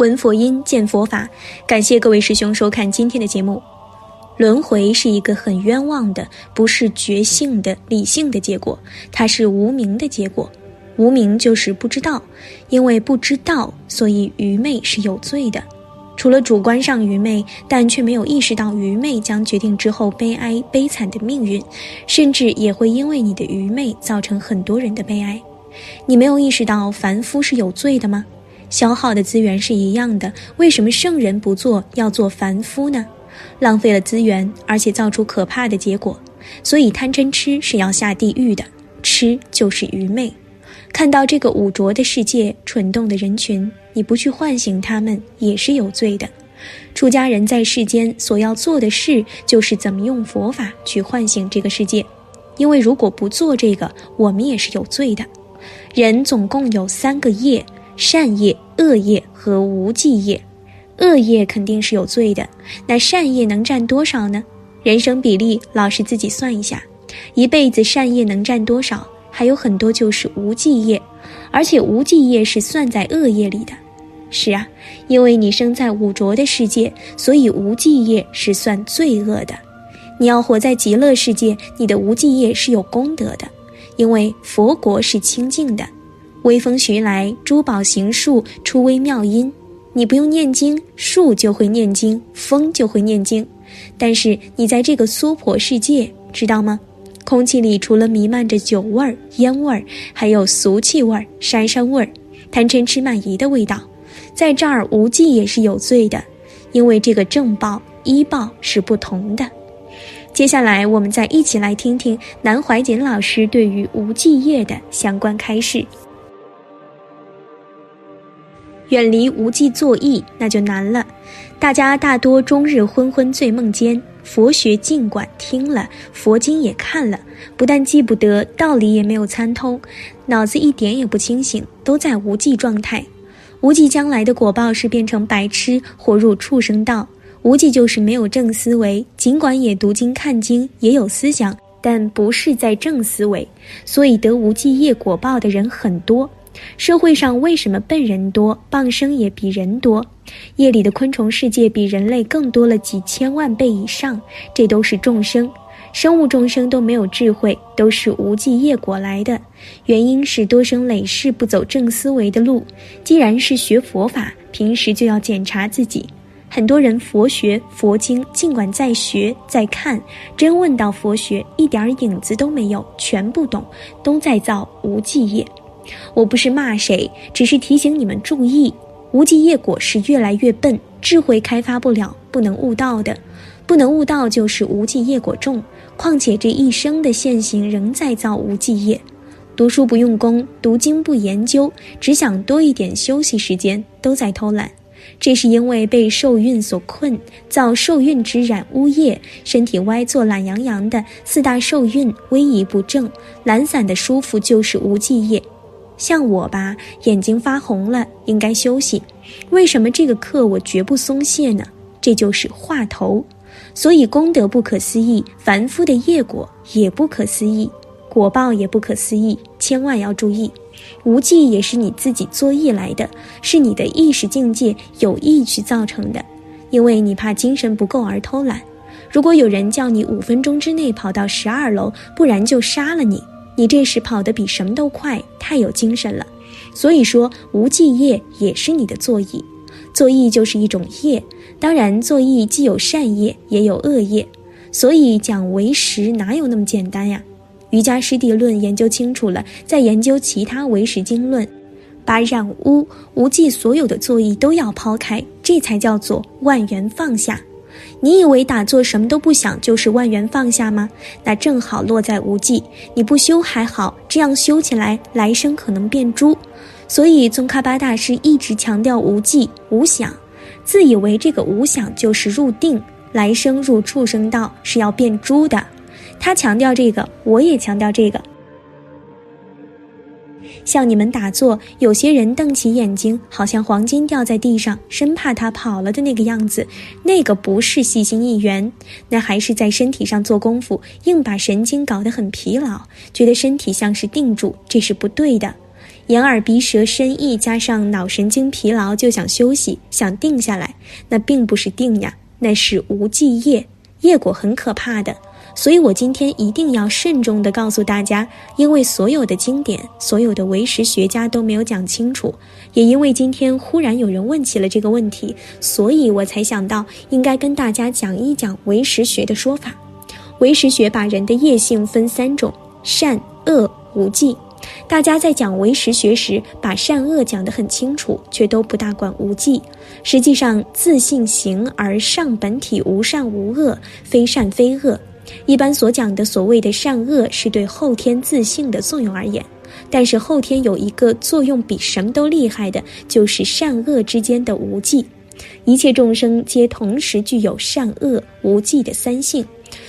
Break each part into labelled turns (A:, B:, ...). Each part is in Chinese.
A: 闻佛音，见佛法。感谢各位师兄收看今天的节目。轮回是一个很冤枉的，不是觉性的、理性的结果，它是无名的结果。无名就是不知道，因为不知道，所以愚昧是有罪的。除了主观上愚昧，但却没有意识到愚昧将决定之后悲哀、悲惨的命运，甚至也会因为你的愚昧造成很多人的悲哀。你没有意识到凡夫是有罪的吗？消耗的资源是一样的，为什么圣人不做，要做凡夫呢？浪费了资源，而且造出可怕的结果。所以贪嗔痴是要下地狱的，痴就是愚昧。看到这个污浊的世界、蠢动的人群，你不去唤醒他们，也是有罪的。出家人在世间所要做的事，就是怎么用佛法去唤醒这个世界。因为如果不做这个，我们也是有罪的。人总共有三个业。善业、恶业和无记业，恶业肯定是有罪的。那善业能占多少呢？人生比例，老师自己算一下，一辈子善业能占多少？还有很多就是无记业，而且无记业是算在恶业里的。是啊，因为你生在五浊的世界，所以无记业是算罪恶的。你要活在极乐世界，你的无记业是有功德的，因为佛国是清净的。微风徐来，珠宝行树，出微妙音。你不用念经，树就会念经，风就会念经。但是你在这个娑婆世界，知道吗？空气里除了弥漫着酒味儿、烟味儿，还有俗气味儿、山山味儿、贪嗔痴慢疑的味道。在这儿无忌也是有罪的，因为这个正报、依报是不同的。接下来，我们再一起来听听南怀瑾老师对于无忌业的相关开示。远离无忌作意，那就难了。大家大多终日昏昏醉梦间，佛学尽管听了，佛经也看了，不但记不得道理，也没有参通，脑子一点也不清醒，都在无忌状态。无忌将来的果报是变成白痴，或入畜生道。无忌就是没有正思维，尽管也读经看经，也有思想，但不是在正思维，所以得无忌业果报的人很多。社会上为什么笨人多，傍生也比人多？夜里的昆虫世界比人类更多了几千万倍以上，这都是众生，生物众生都没有智慧，都是无记业果来的。原因是多生累世不走正思维的路。既然是学佛法，平时就要检查自己。很多人佛学佛经尽管在学在看，真问到佛学，一点影子都没有，全不懂，都在造无记业。我不是骂谁，只是提醒你们注意，无记业果是越来越笨，智慧开发不了，不能悟道的，不能悟道就是无记业果重。况且这一生的现行仍在造无记业，读书不用功，读经不研究，只想多一点休息时间，都在偷懒。这是因为被受孕所困，造受孕之染污业，身体歪坐懒洋洋的，四大受孕威仪不正，懒散的舒服就是无记业。像我吧，眼睛发红了，应该休息。为什么这个课我绝不松懈呢？这就是话头。所以功德不可思议，凡夫的业果也不可思议，果报也不可思议。千万要注意，无忌也是你自己作意来的，是你的意识境界有意去造成的，因为你怕精神不够而偷懒。如果有人叫你五分钟之内跑到十二楼，不然就杀了你。你这时跑得比什么都快，太有精神了。所以说，无记业也是你的作意，作意就是一种业。当然，作意既有善业，也有恶业。所以讲为实哪有那么简单呀？瑜伽师地论研究清楚了，再研究其他为实经论，把染污无记所有的作意都要抛开，这才叫做万缘放下。你以为打坐什么都不想就是万缘放下吗？那正好落在无忌。你不修还好，这样修起来，来生可能变猪。所以宗喀巴大师一直强调无忌无想，自以为这个无想就是入定，来生入畜生道是要变猪的。他强调这个，我也强调这个。像你们打坐，有些人瞪起眼睛，好像黄金掉在地上，生怕它跑了的那个样子，那个不是细心一缘，那还是在身体上做功夫，硬把神经搞得很疲劳，觉得身体像是定住，这是不对的。眼耳鼻舌身意加上脑神经疲劳就想休息，想定下来，那并不是定呀，那是无记业，业果很可怕的。所以我今天一定要慎重地告诉大家，因为所有的经典，所有的唯识学家都没有讲清楚，也因为今天忽然有人问起了这个问题，所以我才想到应该跟大家讲一讲唯识学的说法。唯识学把人的业性分三种：善、恶、无记。大家在讲唯识学时，把善恶讲得很清楚，却都不大管无记。实际上，自性行而上本体无善无恶，非善非恶。一般所讲的所谓的善恶，是对后天自性的作用而言。但是后天有一个作用比什么都厉害的，就是善恶之间的无记。一切众生皆同时具有善恶无记的三性。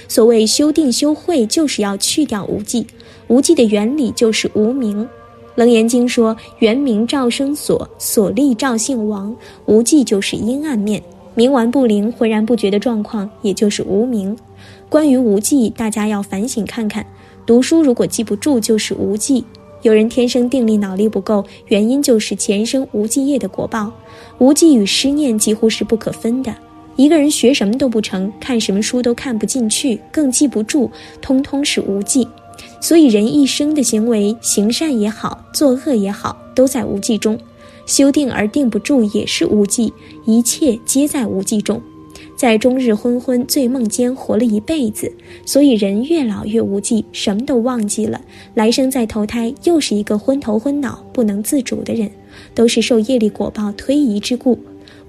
A: 所谓修定修慧，就是要去掉无记。无记的原理就是无明。楞严经说：“圆明照生所，所立照性亡。”无记就是阴暗面，冥顽不灵、浑然不觉的状况，也就是无明。关于无记，大家要反省看看。读书如果记不住，就是无记。有人天生定力脑力不够，原因就是前生无记业的果报。无记与失念几乎是不可分的。一个人学什么都不成，看什么书都看不进去，更记不住，通通是无记。所以人一生的行为，行善也好，作恶也好，都在无记中。修定而定不住，也是无记。一切皆在无记中。在终日昏昏醉梦间活了一辈子，所以人越老越无记，什么都忘记了。来生再投胎，又是一个昏头昏脑、不能自主的人，都是受业力果报推移之故。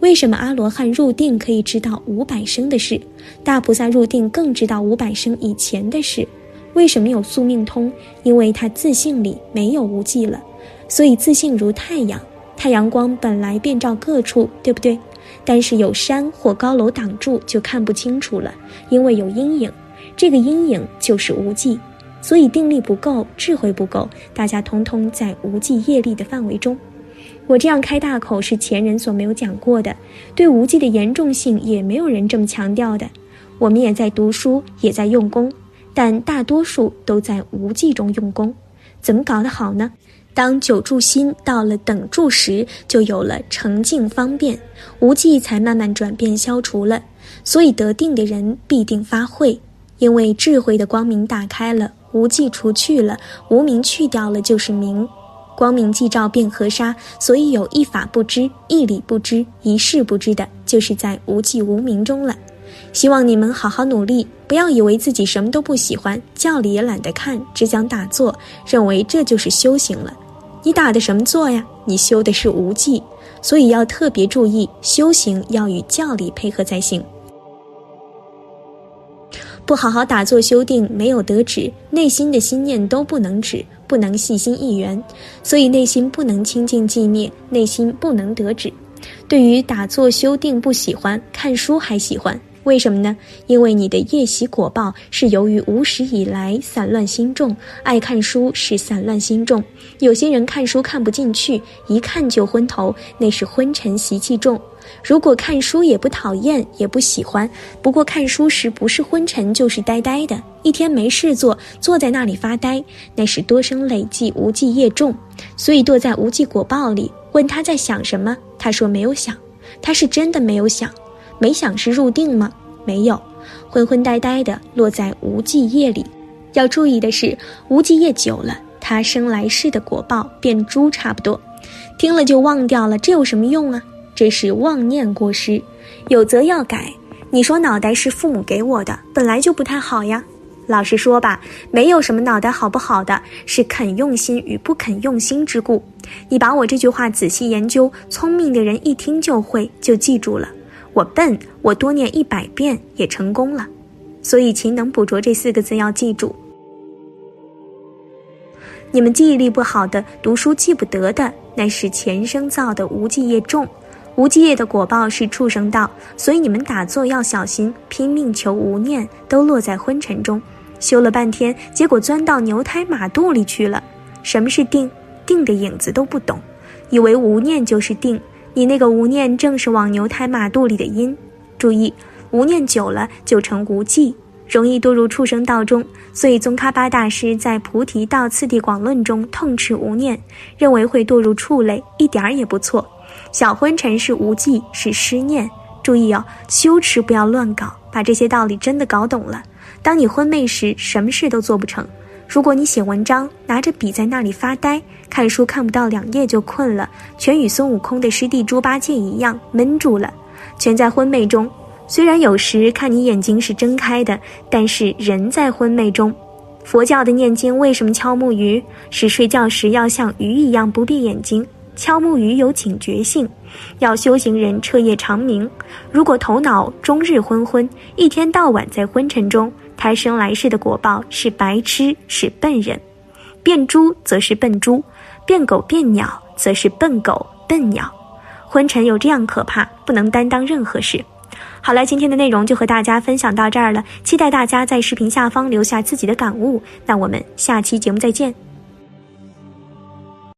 A: 为什么阿罗汉入定可以知道五百生的事，大菩萨入定更知道五百生以前的事？为什么有宿命通？因为他自信里没有无记了，所以自信如太阳，太阳光本来遍照各处，对不对？但是有山或高楼挡住，就看不清楚了，因为有阴影。这个阴影就是无记，所以定力不够，智慧不够，大家通通在无记业力的范围中。我这样开大口是前人所没有讲过的，对无记的严重性也没有人这么强调的。我们也在读书，也在用功，但大多数都在无记中用功。怎么搞得好呢？当久住心到了等住时，就有了澄净方便，无记才慢慢转变消除了。所以得定的人必定发慧，因为智慧的光明打开了，无记除去了，无明去掉了，就是明。光明既照便河沙，所以有一法不知、一理不知、一事不知的，就是在无记无明中了。希望你们好好努力，不要以为自己什么都不喜欢，教理也懒得看，只想打坐，认为这就是修行了。你打的什么坐呀？你修的是无记，所以要特别注意，修行要与教理配合才行。不好好打坐修定，没有得止，内心的心念都不能止，不能细心一缘，所以内心不能清净寂灭，内心不能得止。对于打坐修定不喜欢，看书还喜欢。为什么呢？因为你的业习果报是由于无始以来散乱心重，爱看书是散乱心重。有些人看书看不进去，一看就昏头，那是昏沉习气重。如果看书也不讨厌，也不喜欢，不过看书时不是昏沉就是呆呆的，一天没事做，坐在那里发呆，那是多生累计无记业重，所以堕在无记果报里。问他在想什么，他说没有想，他是真的没有想。没想是入定吗？没有，昏昏呆呆的落在无记业里。要注意的是，无记业久了，他生来世的果报变猪差不多。听了就忘掉了，这有什么用啊？这是妄念过失，有则要改。你说脑袋是父母给我的，本来就不太好呀。老实说吧，没有什么脑袋好不好的，是肯用心与不肯用心之故。你把我这句话仔细研究，聪明的人一听就会，就记住了。我笨，我多念一百遍也成功了，所以勤能补拙这四个字要记住。你们记忆力不好的，读书记不得的，那是前生造的无记业重，无记业的果报是畜生道，所以你们打坐要小心，拼命求无念，都落在昏沉中，修了半天，结果钻到牛胎马肚里去了。什么是定？定的影子都不懂，以为无念就是定。你那个无念正是往牛胎马肚里的因，注意，无念久了就成无记。容易堕入畜生道中。所以宗喀巴大师在《菩提道次第广论》中痛斥无念，认为会堕入畜类，一点儿也不错。小昏沉是无忌，是失念。注意哦，羞耻不要乱搞，把这些道理真的搞懂了。当你昏昧时，什么事都做不成。如果你写文章，拿着笔在那里发呆，看书看不到两页就困了，全与孙悟空的师弟猪八戒一样闷住了，全在昏昧中。虽然有时看你眼睛是睁开的，但是人在昏昧中。佛教的念经为什么敲木鱼？是睡觉时要像鱼一样不闭眼睛。敲木鱼有警觉性，要修行人彻夜长鸣。如果头脑终日昏昏，一天到晚在昏沉中，胎生来世的果报是白痴，是笨人；变猪则是笨猪，变狗变鸟则是笨狗笨鸟。昏沉有这样可怕，不能担当任何事。好了，今天的内容就和大家分享到这儿了，期待大家在视频下方留下自己的感悟。那我们下期节目再见。